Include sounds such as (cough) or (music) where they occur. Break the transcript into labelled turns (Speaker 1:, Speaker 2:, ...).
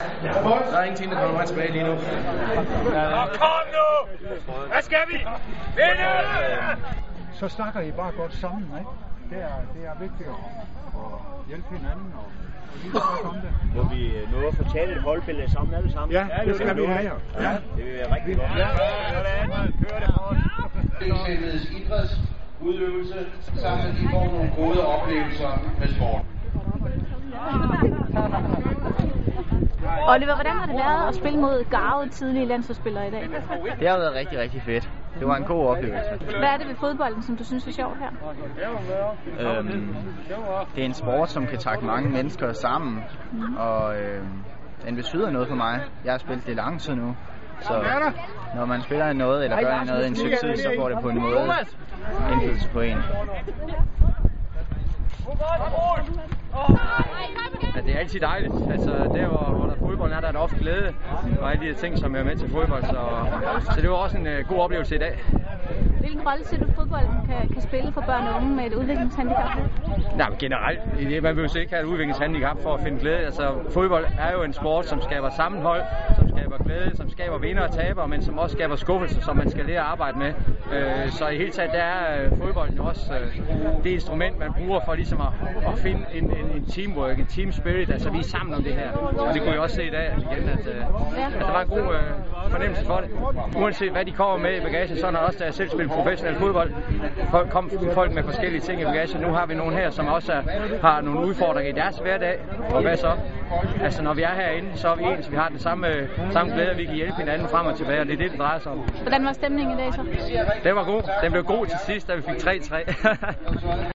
Speaker 1: Der er ingenting, der kommer mig tilbage lige nu.
Speaker 2: Og kom nu! Hvad skal vi? Vinde!
Speaker 3: så snakker I bare godt sammen, ikke? Det er, det er vigtigt at, at hjælpe hinanden og, og lige snakke om det.
Speaker 4: Må vi øh, nå at få taget et holdbillede sammen alle sammen?
Speaker 3: Ja, det skal vi have, ja.
Speaker 4: ja. Det vil være rigtig godt. Ja, sådan. Kør det for
Speaker 5: Fællesskabets idrætsudøvelse, sammen de får nogle gode oplevelser med sport.
Speaker 6: Oliver, hvordan har det været at spille mod garvede tidlige landsholdsspillere i dag?
Speaker 7: Det har været rigtig, rigtig fedt. Det var en god oplevelse.
Speaker 6: Hvad er det ved fodbolden, som du synes er sjovt her?
Speaker 7: Øhm, det er en sport, som kan trække mange mennesker sammen, og øhm, den betyder noget for mig. Jeg har spillet det lang tid nu, så når man spiller noget eller gør noget en succes, så får det på en måde indflydelse på en.
Speaker 8: Ja, det er altid dejligt. Altså, der hvor, fodbold er, der da ofte glæde og alle de her ting, som er med til fodbold. Så, så det var også en uh, god oplevelse i dag.
Speaker 6: Hvilken rolle ser du, fodbolden kan, kan spille for børn og unge med et udviklingshandicap?
Speaker 8: Nej, men generelt. Man jo ikke have et udviklingshandicap for at finde glæde. Altså, fodbold er jo en sport, som skaber sammenhold, som skaber glæde, som skaber vinder og taber, men som også skaber skuffelse, som man skal lære at arbejde med. Øh, så i hele taget, der er øh, fodbolden jo også øh, det instrument, man bruger for ligesom at, at finde en, en, en teamwork, en team spirit, altså vi er sammen om det her. Og det kunne vi også se i dag igen, at, at der var en god fornemmelse for det. Uanset hvad de kommer med i bagagen, så er der også, da jeg selv spiller professionel fodbold, kom folk med forskellige ting i bagagen. Nu har vi nogen her, som også er, har nogle udfordringer i deres hverdag. Og hvad så? Altså når vi er herinde, så er vi ens, vi har den samme, samme glæde, at vi kan hjælpe hinanden frem og tilbage, og det er det, det drejer sig om.
Speaker 6: Hvordan var stemningen i dag så?
Speaker 8: Den var god. Den blev god til sidst, da vi fik 3-3. (laughs)